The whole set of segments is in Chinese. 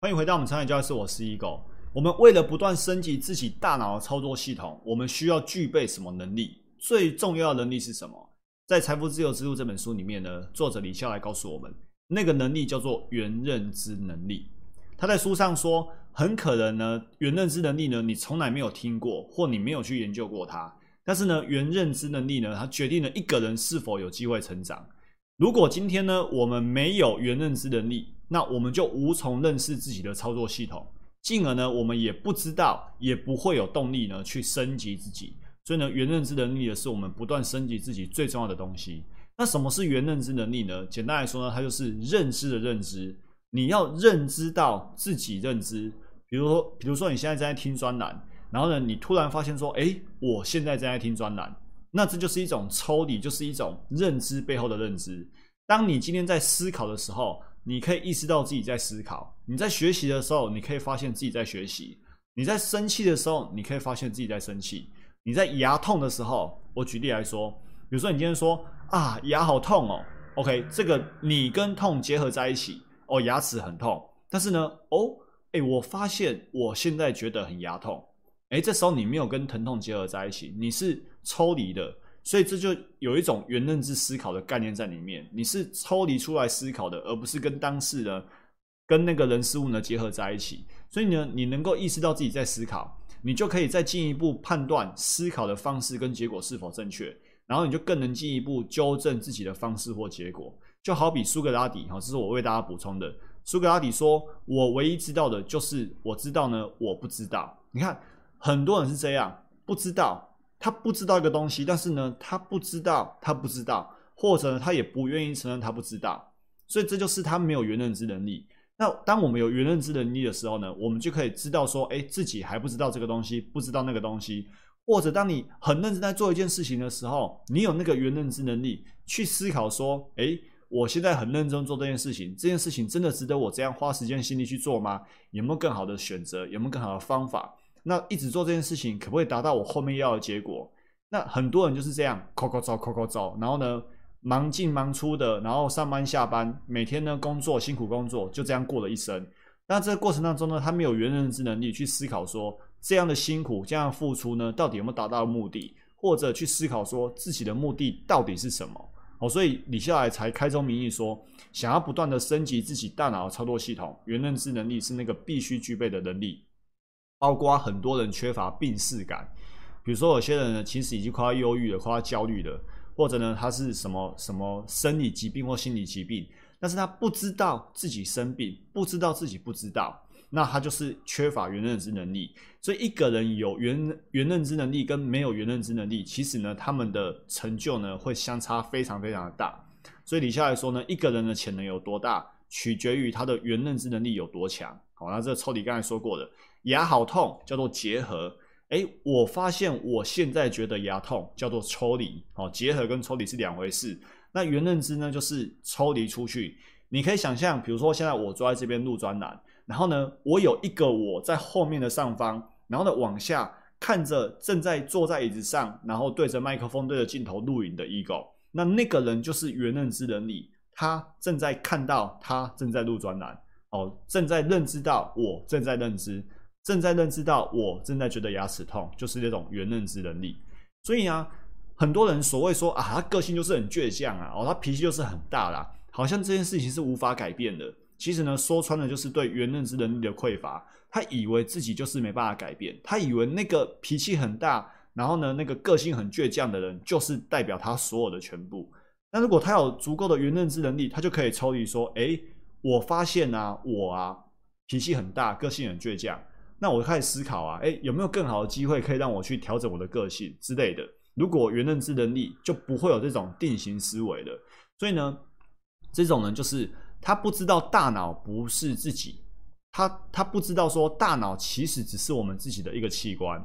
欢迎回到我们产业教室，我是 Ego。我们为了不断升级自己大脑的操作系统，我们需要具备什么能力？最重要的能力是什么？在《财富自由之路》这本书里面呢，作者李笑来告诉我们，那个能力叫做原认知能力。他在书上说，很可能呢，原认知能力呢，你从来没有听过，或你没有去研究过它。但是呢，原认知能力呢，它决定了一个人是否有机会成长。如果今天呢，我们没有原认知能力，那我们就无从认识自己的操作系统，进而呢，我们也不知道，也不会有动力呢去升级自己。所以呢，原认知能力呢，是我们不断升级自己最重要的东西。那什么是原认知能力呢？简单来说呢，它就是认知的认知。你要认知到自己认知，比如说，比如说你现在正在听专栏，然后呢，你突然发现说，哎，我现在正在听专栏，那这就是一种抽离，就是一种认知背后的认知。当你今天在思考的时候，你可以意识到自己在思考；你在学习的时候，你可以发现自己在学习；你在生气的时候，你可以发现自己在生气；你在牙痛的时候，我举例来说，比如说你今天说啊，牙好痛哦，OK，这个你跟痛结合在一起。哦，牙齿很痛，但是呢，哦，哎，我发现我现在觉得很牙痛，哎，这时候你没有跟疼痛结合在一起，你是抽离的，所以这就有一种原认知思考的概念在里面，你是抽离出来思考的，而不是跟当事人、跟那个人事物呢结合在一起，所以呢，你能够意识到自己在思考，你就可以再进一步判断思考的方式跟结果是否正确，然后你就更能进一步纠正自己的方式或结果。就好比苏格拉底，哈，这是我为大家补充的。苏格拉底说：“我唯一知道的就是我知道呢，我不知道。”你看，很多人是这样，不知道，他不知道一个东西，但是呢，他不知道，他不知道，或者呢，他也不愿意承认他不知道，所以这就是他没有原认知能力。那当我们有原认知能力的时候呢，我们就可以知道说，哎，自己还不知道这个东西，不知道那个东西，或者当你很认真在做一件事情的时候，你有那个原认知能力去思考说，哎。我现在很认真做这件事情，这件事情真的值得我这样花时间心力去做吗？有没有更好的选择？有没有更好的方法？那一直做这件事情，可不可以达到我后面要的结果？那很多人就是这样，抠抠找，抠抠找，然后呢，忙进忙出的，然后上班下班，每天呢工作辛苦工作，就这样过了一生。那这个过程当中呢，他没有原认知能力去思考说，这样的辛苦，这样付出呢，到底有没有达到目的？或者去思考说，自己的目的到底是什么？哦，所以李笑来才开宗明义说，想要不断的升级自己大脑的操作系统，原认知能力是那个必须具备的能力。包括很多人缺乏病视感，比如说有些人呢，其实已经快要忧郁了，快要焦虑了，或者呢，他是什么什么生理疾病或心理疾病，但是他不知道自己生病，不知道自己不知道。那他就是缺乏原认知能力，所以一个人有原原认知能力跟没有原认知能力，其实呢，他们的成就呢会相差非常非常的大。所以底下来说呢，一个人的潜能有多大，取决于他的原认知能力有多强。好，那这抽离刚才说过的，牙好痛叫做结合，诶，我发现我现在觉得牙痛叫做抽离。好，结合跟抽离是两回事。那原认知呢，就是抽离出去。你可以想象，比如说现在我坐在这边录专栏。然后呢，我有一个我在后面的上方，然后呢往下看着正在坐在椅子上，然后对着麦克风、对着镜头录影的 ego，那那个人就是原认知能力，他正在看到他正在录专栏，哦，正在认知到我正在认知，正在认知到我正在觉得牙齿痛，就是这种原认知能力。所以啊，很多人所谓说啊，他个性就是很倔强啊，哦，他脾气就是很大啦，好像这件事情是无法改变的。其实呢，说穿了就是对原认知能力的匮乏。他以为自己就是没办法改变，他以为那个脾气很大，然后呢，那个个性很倔强的人，就是代表他所有的全部。那如果他有足够的原认知能力，他就可以抽离说：，哎，我发现啊，我啊，脾气很大，个性很倔强。那我开始思考啊，哎，有没有更好的机会可以让我去调整我的个性之类的？如果原认知能力就不会有这种定型思维了。所以呢，这种人就是。他不知道大脑不是自己，他他不知道说大脑其实只是我们自己的一个器官。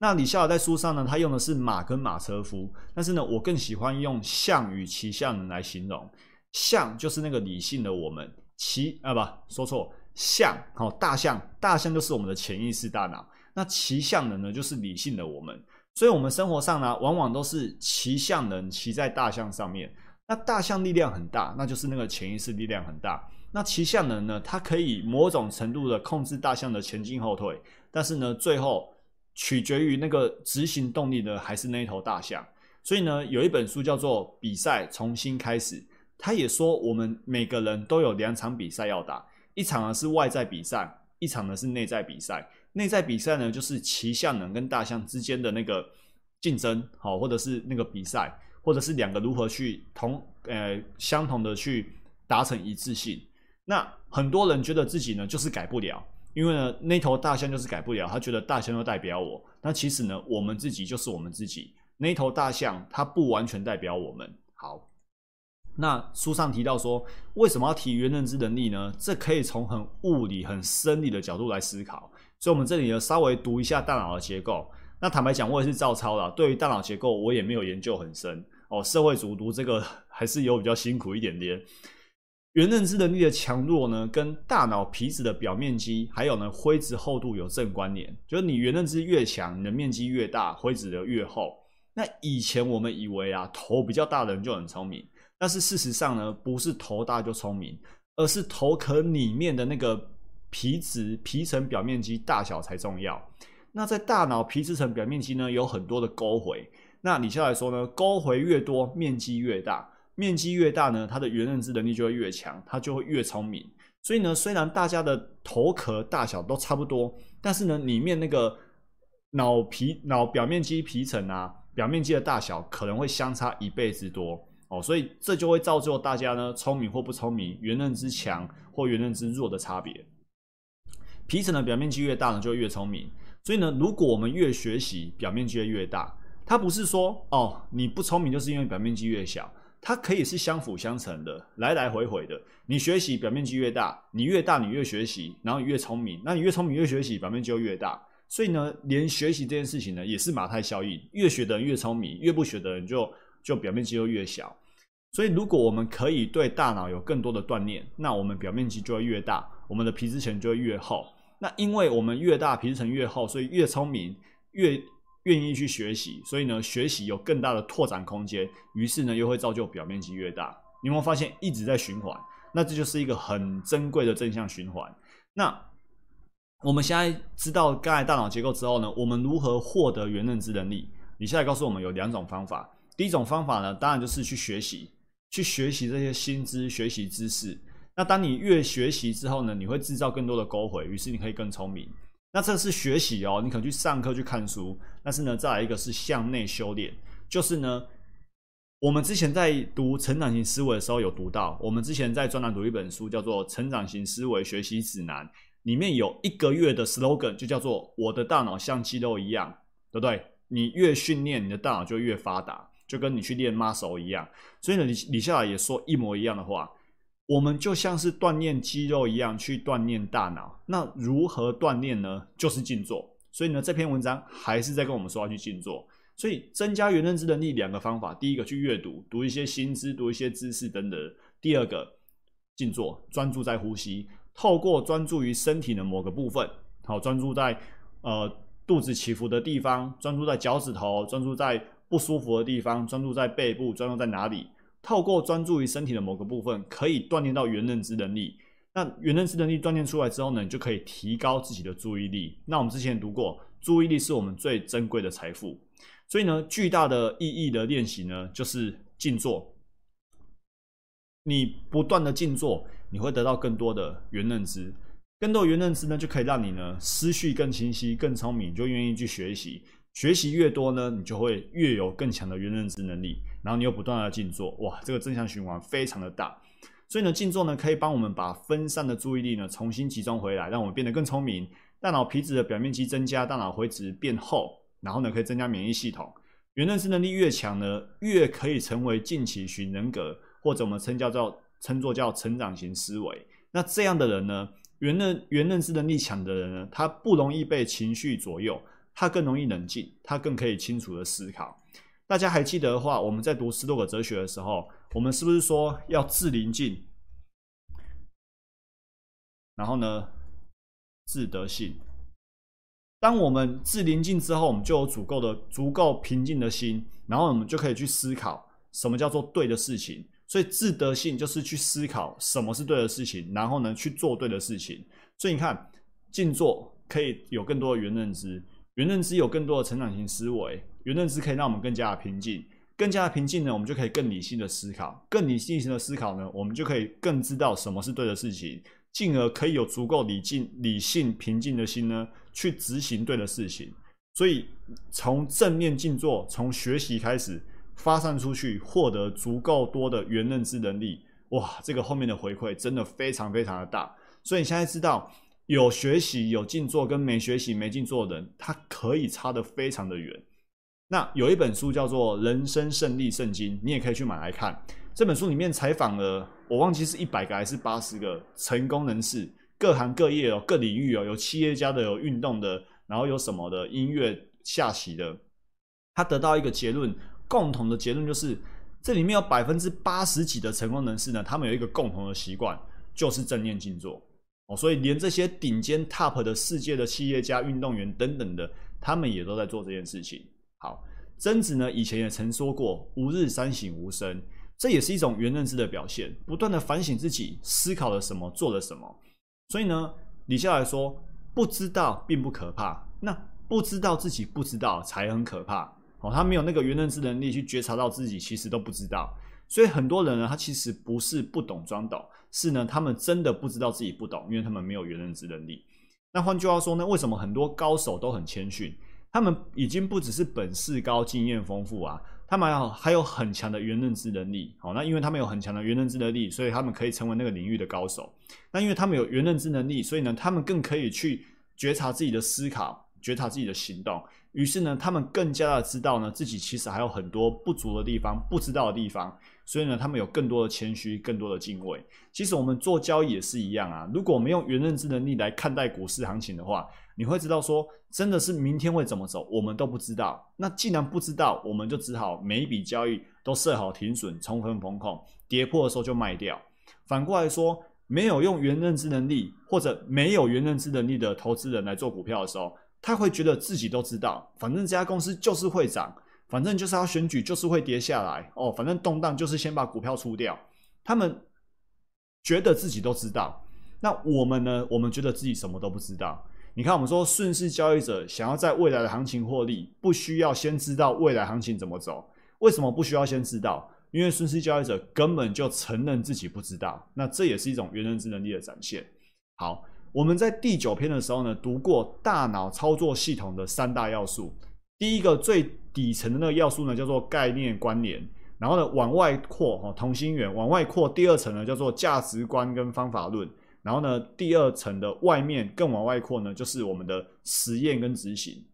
那李笑来在书上呢，他用的是马跟马车夫，但是呢，我更喜欢用象与骑象人来形容。象就是那个理性的我们，骑啊不说错，象好大象，大象就是我们的潜意识大脑。那骑象人呢，就是理性的我们。所以，我们生活上呢，往往都是骑象人骑在大象上面。那大象力量很大，那就是那个潜意识力量很大。那骑象人呢，它可以某种程度的控制大象的前进后退，但是呢，最后取决于那个执行动力的还是那头大象。所以呢，有一本书叫做《比赛重新开始》，他也说我们每个人都有两场比赛要打，一场呢是外在比赛，一场呢是内在比赛。内在比赛呢，就是骑象能跟大象之间的那个竞争，好，或者是那个比赛，或者是两个如何去同呃相同的去达成一致性。那很多人觉得自己呢就是改不了，因为呢那头大象就是改不了，他觉得大象就代表我。那其实呢，我们自己就是我们自己。那头大象它不完全代表我们。好，那书上提到说，为什么要提原认知能力呢？这可以从很物理、很生理的角度来思考。所以，我们这里呢稍微读一下大脑的结构。那坦白讲，我也是照抄啦。对于大脑结构，我也没有研究很深哦。社会组读这个 还是有比较辛苦一点点。原认知能力的强弱呢，跟大脑皮质的表面积，还有呢灰质厚度有正关联。就是你原认知越强，你的面积越大，灰质的越厚。那以前我们以为啊，头比较大的人就很聪明，但是事实上呢，不是头大就聪明，而是头壳里面的那个皮质皮层表面积大小才重要。那在大脑皮质层表面积呢，有很多的沟回。那你下来说呢，沟回越多，面积越大，面积越大呢，它的原认知能力就会越强，它就会越聪明。所以呢，虽然大家的头壳大小都差不多，但是呢，里面那个脑皮脑表面积皮层啊。表面积的大小可能会相差一倍之多哦，所以这就会造就大家呢聪明或不聪明、原认知强或原认知弱的差别。皮层的表面积越大呢，就越聪明。所以呢，如果我们越学习，表面积越大，它不是说哦你不聪明就是因为表面积越小，它可以是相辅相成的，来来回回的。你学习表面积越大，你越大你越学习，然后你越聪明，那你越聪明越学习，表面积就越大。所以呢，连学习这件事情呢，也是马太效应，越学的人越聪明，越不学的人就就表面积就越小。所以，如果我们可以对大脑有更多的锻炼，那我们表面积就会越大，我们的皮质层就会越厚。那因为我们越大，皮质层越厚，所以越聪明，越愿意去学习。所以呢，学习有更大的拓展空间，于是呢，又会造就表面积越大。你有没有发现一直在循环？那这就是一个很珍贵的正向循环。那。我们现在知道刚才大脑结构之后呢，我们如何获得原认知能力？你现在告诉我们有两种方法。第一种方法呢，当然就是去学习，去学习这些新知、学习知识。那当你越学习之后呢，你会制造更多的沟回，于是你可以更聪明。那这是学习哦，你可能去上课去看书。但是呢，再来一个是向内修炼，就是呢，我们之前在读成长型思维的时候有读到，我们之前在专栏读一本书叫做《成长型思维学习指南》。里面有一个月的 slogan，就叫做“我的大脑像肌肉一样”，对不对？你越训练，你的大脑就越发达，就跟你去练 muscle 一样。所以呢，李李笑来也说一模一样的话，我们就像是锻炼肌肉一样去锻炼大脑。那如何锻炼呢？就是静坐。所以呢，这篇文章还是在跟我们说要去静坐。所以增加原认知能力两个方法：第一个去阅读，读一些新知，读一些知识等等；第二个静坐，专注在呼吸。透过专注于身体的某个部分，好，专注在呃肚子起伏的地方，专注在脚趾头，专注在不舒服的地方，专注在背部，专注在哪里？透过专注于身体的某个部分，可以锻炼到原认知能力。那原认知能力锻炼出来之后呢，你就可以提高自己的注意力。那我们之前读过，注意力是我们最珍贵的财富，所以呢，巨大的意义的练习呢，就是静坐。你不断的静坐。你会得到更多的原认知，更多原认知呢，就可以让你呢思绪更清晰、更聪明，就愿意去学习。学习越多呢，你就会越有更强的原认知能力。然后你又不断的静坐，哇，这个正向循环非常的大。所以呢，静坐呢可以帮我们把分散的注意力呢重新集中回来，让我们变得更聪明。大脑皮质的表面积增加，大脑灰质变厚，然后呢可以增加免疫系统。原认知能力越强呢，越可以成为近期型人格，或者我们称叫做。称作叫成长型思维。那这样的人呢，原认原认知能力强的人呢，他不容易被情绪左右，他更容易冷静，他更可以清楚的思考。大家还记得的话，我们在读斯多葛哲学的时候，我们是不是说要自宁静，然后呢，自得性？当我们自宁静之后，我们就有足够的、足够平静的心，然后我们就可以去思考什么叫做对的事情。所以自得性就是去思考什么是对的事情，然后呢去做对的事情。所以你看，静坐可以有更多的原认知，原认知有更多的成长型思维，原认知可以让我们更加的平静，更加的平静呢，我们就可以更理性的思考，更理性的思考呢，我们就可以更知道什么是对的事情，进而可以有足够理性、理性平静的心呢，去执行对的事情。所以从正面静坐，从学习开始。发散出去，获得足够多的原认知能力，哇，这个后面的回馈真的非常非常的大。所以你现在知道，有学习有静坐跟没学习没静坐的人，他可以差得非常的远。那有一本书叫做《人生胜利圣经》，你也可以去买来看。这本书里面采访了，我忘记是一百个还是八十个成功人士，各行各业哦，各领域哦，有企业家的，有运动的，然后有什么的音乐、下棋的，他得到一个结论。共同的结论就是，这里面有百分之八十几的成功人士呢，他们有一个共同的习惯，就是正念静坐所以连这些顶尖 top 的世界的企业家、运动员等等的，他们也都在做这件事情。好，曾子呢以前也曾说过“吾日三省吾身”，这也是一种原认知的表现，不断的反省自己，思考了什么，做了什么。所以呢，李笑来说，不知道并不可怕，那不知道自己不知道才很可怕。哦，他没有那个原认知能力去觉察到自己其实都不知道，所以很多人呢，他其实不是不懂装懂，是呢，他们真的不知道自己不懂，因为他们没有原认知能力。那换句话说呢，为什么很多高手都很谦逊？他们已经不只是本事高、经验丰富啊，他们还有很强的原认知能力。好，那因为他们有很强的原认知能力，所以他们可以成为那个领域的高手。那因为他们有原认知能力，所以呢，他们更可以去觉察自己的思考，觉察自己的行动。于是呢，他们更加的知道呢，自己其实还有很多不足的地方，不知道的地方。所以呢，他们有更多的谦虚，更多的敬畏。其实我们做交易也是一样啊。如果我们用原认知能力来看待股市行情的话，你会知道说，真的是明天会怎么走，我们都不知道。那既然不知道，我们就只好每一笔交易都设好停损，充分风控，跌破的时候就卖掉。反过来说，没有用原认知能力或者没有原认知能力的投资人来做股票的时候，他会觉得自己都知道，反正这家公司就是会涨，反正就是要选举，就是会跌下来哦，反正动荡就是先把股票出掉。他们觉得自己都知道，那我们呢？我们觉得自己什么都不知道。你看，我们说顺势交易者想要在未来的行情获利，不需要先知道未来行情怎么走。为什么不需要先知道？因为顺势交易者根本就承认自己不知道。那这也是一种原认知能力的展现。好。我们在第九篇的时候呢，读过大脑操作系统的三大要素。第一个最底层的那个要素呢，叫做概念关联。然后呢，往外扩哈，同心圆往外扩。第二层呢，叫做价值观跟方法论。然后呢，第二层的外面更往外扩呢，就是我们的实验跟执行。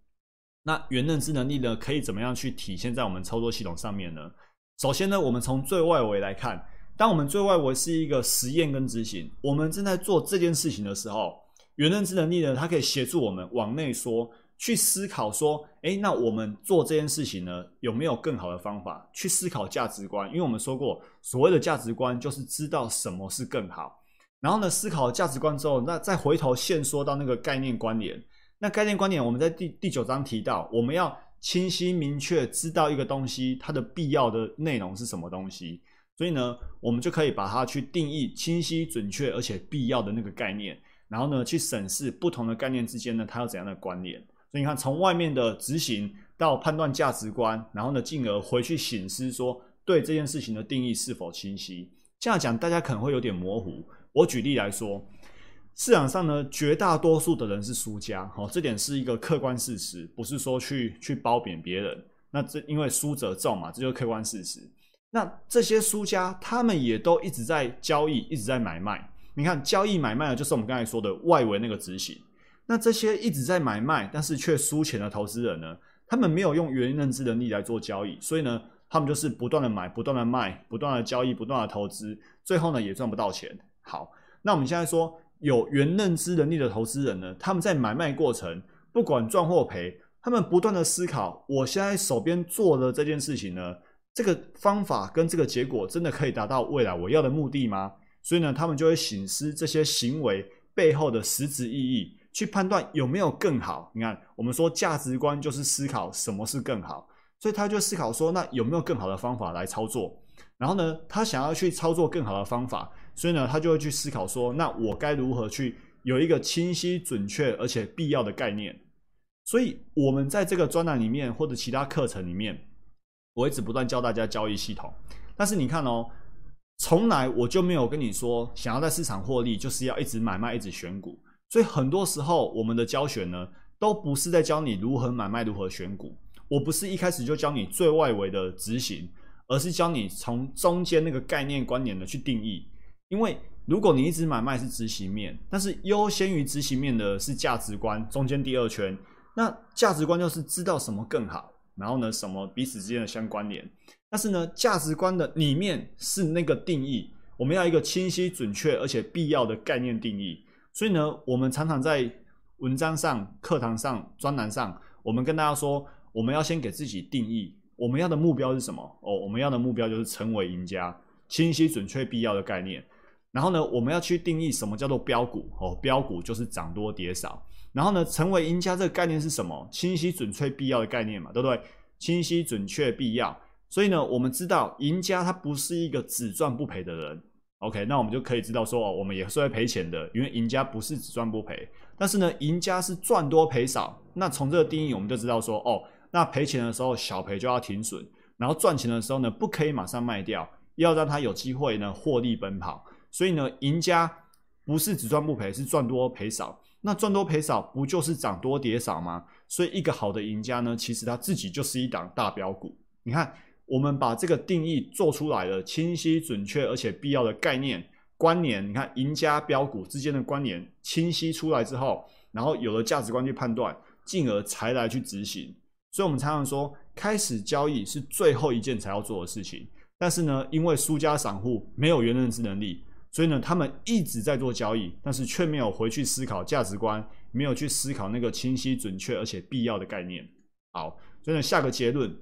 那原认知能力呢，可以怎么样去体现在我们操作系统上面呢？首先呢，我们从最外围来看。当我们最外围是一个实验跟执行，我们正在做这件事情的时候，原认知能力呢，它可以协助我们往内说，去思考说，诶，那我们做这件事情呢，有没有更好的方法？去思考价值观，因为我们说过，所谓的价值观就是知道什么是更好。然后呢，思考价值观之后，那再回头现说到那个概念关联。那概念关联，我们在第第九章提到，我们要清晰明确知道一个东西它的必要的内容是什么东西。所以呢，我们就可以把它去定义清晰、准确而且必要的那个概念，然后呢，去审视不同的概念之间呢，它有怎样的关联。所以你看，从外面的执行到判断价值观，然后呢，进而回去醒思说，对这件事情的定义是否清晰。这样讲大家可能会有点模糊。我举例来说，市场上呢，绝大多数的人是输家，好，这点是一个客观事实，不是说去去褒贬别人。那这因为输者众嘛，这就是客观事实。那这些输家，他们也都一直在交易，一直在买卖。你看，交易买卖呢，就是我们刚才说的外围那个执行。那这些一直在买卖，但是却输钱的投资人呢，他们没有用原认知能力来做交易，所以呢，他们就是不断的买，不断的卖，不断的交易，不断的投资，最后呢，也赚不到钱。好，那我们现在说有原认知能力的投资人呢，他们在买卖过程，不管赚或赔，他们不断的思考，我现在手边做的这件事情呢。这个方法跟这个结果真的可以达到未来我要的目的吗？所以呢，他们就会醒思这些行为背后的实质意义，去判断有没有更好。你看，我们说价值观就是思考什么是更好，所以他就思考说，那有没有更好的方法来操作？然后呢，他想要去操作更好的方法，所以呢，他就会去思考说，那我该如何去有一个清晰、准确而且必要的概念。所以，我们在这个专栏里面或者其他课程里面，我一直不断教大家交易系统。但是你看哦，从来我就没有跟你说，想要在市场获利，就是要一直买卖、一直选股。所以很多时候，我们的教学呢，都不是在教你如何买卖、如何选股。我不是一开始就教你最外围的执行，而是教你从中间那个概念观念的去定义。因为如果你一直买卖是执行面，但是优先于执行面的是价值观，中间第二圈。那价值观就是知道什么更好，然后呢，什么彼此之间的相关联。但是呢，价值观的里面是那个定义，我们要一个清晰、准确而且必要的概念定义。所以呢，我们常常在文章上、课堂上、专栏上，我们跟大家说，我们要先给自己定义，我们要的目标是什么？哦，我们要的目标就是成为赢家，清晰、准确、必要的概念。然后呢，我们要去定义什么叫做标股？哦，标股就是涨多跌少。然后呢，成为赢家这个概念是什么？清晰、准确、必要的概念嘛，对不对？清晰、准确、必要。所以呢，我们知道赢家他不是一个只赚不赔的人。OK，那我们就可以知道说，哦，我们也是会赔钱的，因为赢家不是只赚不赔。但是呢，赢家是赚多赔少。那从这个定义，我们就知道说，哦，那赔钱的时候小赔就要停损，然后赚钱的时候呢，不可以马上卖掉，要让他有机会呢获利奔跑。所以呢，赢家不是只赚不赔，是赚多赔少。那赚多赔少不就是涨多跌少吗？所以一个好的赢家呢，其实他自己就是一档大标股。你看，我们把这个定义做出来了，清晰、准确而且必要的概念关联。你看，赢家标股之间的关联清晰出来之后，然后有了价值观去判断，进而才来去执行。所以，我们常常说，开始交易是最后一件才要做的事情。但是呢，因为输家散户没有原认知能力。所以呢，他们一直在做交易，但是却没有回去思考价值观，没有去思考那个清晰、准确而且必要的概念。好，所以呢，下个结论，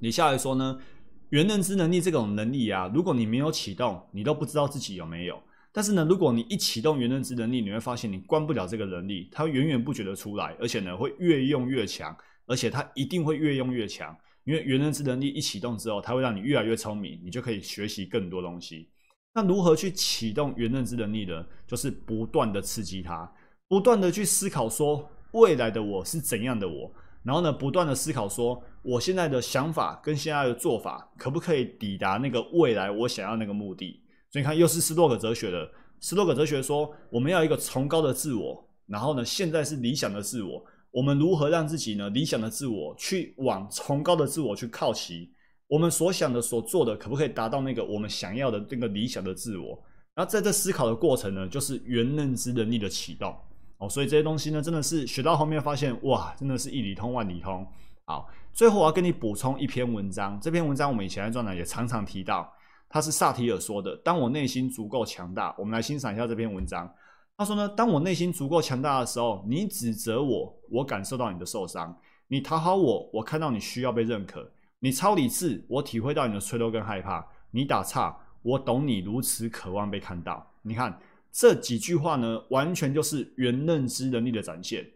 你下来说呢，原认知能力这种能力啊，如果你没有启动，你都不知道自己有没有。但是呢，如果你一启动原认知能力，你会发现你关不了这个能力，它源源不绝的出来，而且呢，会越用越强，而且它一定会越用越强，因为原认知能力一启动之后，它会让你越来越聪明，你就可以学习更多东西。那如何去启动原认知能力呢？就是不断的刺激它，不断的去思考说未来的我是怎样的我，然后呢，不断的思考说我现在的想法跟现在的做法可不可以抵达那个未来我想要那个目的？所以你看，又是斯多葛哲学的斯多葛哲学说，我们要一个崇高的自我，然后呢，现在是理想的自我，我们如何让自己呢理想的自我去往崇高的自我去靠齐？我们所想的、所做的，可不可以达到那个我们想要的那个理想的自我？然后在这思考的过程呢，就是原认知能力的启动哦。所以这些东西呢，真的是学到后面发现，哇，真的是一里通万里通。好，最后我要跟你补充一篇文章，这篇文章我们以前在专栏也常常提到，它是萨提尔说的。当我内心足够强大，我们来欣赏一下这篇文章。他说呢，当我内心足够强大的时候，你指责我，我感受到你的受伤；你讨好我，我看到你需要被认可。你超理智，我体会到你的脆弱跟害怕；你打岔，我懂你如此渴望被看到。你看这几句话呢，完全就是原认知能力的展现。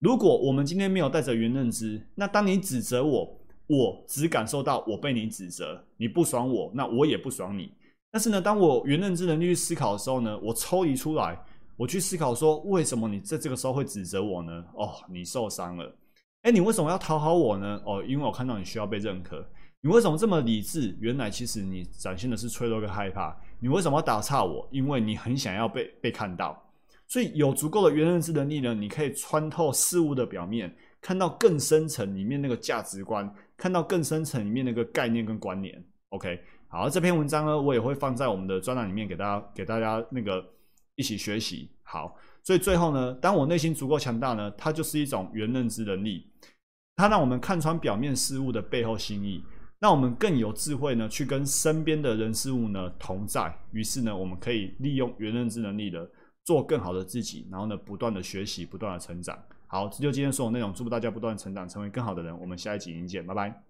如果我们今天没有带着原认知，那当你指责我，我只感受到我被你指责，你不爽我，那我也不爽你。但是呢，当我原认知能力去思考的时候呢，我抽离出来，我去思考说，为什么你在这个时候会指责我呢？哦，你受伤了。哎，你为什么要讨好我呢？哦，因为我看到你需要被认可。你为什么这么理智？原来其实你展现的是脆弱跟害怕。你为什么要打岔我？因为你很想要被被看到。所以有足够的原认知能力呢，你可以穿透事物的表面，看到更深层里面那个价值观，看到更深层里面那个概念跟关联。OK，好，这篇文章呢，我也会放在我们的专栏里面给大家给大家那个一起学习。好。所以最后呢，当我内心足够强大呢，它就是一种原认知能力，它让我们看穿表面事物的背后心意，让我们更有智慧呢，去跟身边的人事物呢同在。于是呢，我们可以利用原认知能力的做更好的自己，然后呢，不断的学习，不断的成长。好，这就今天所有内容，祝福大家不断成长，成为更好的人。我们下一集再见，拜拜。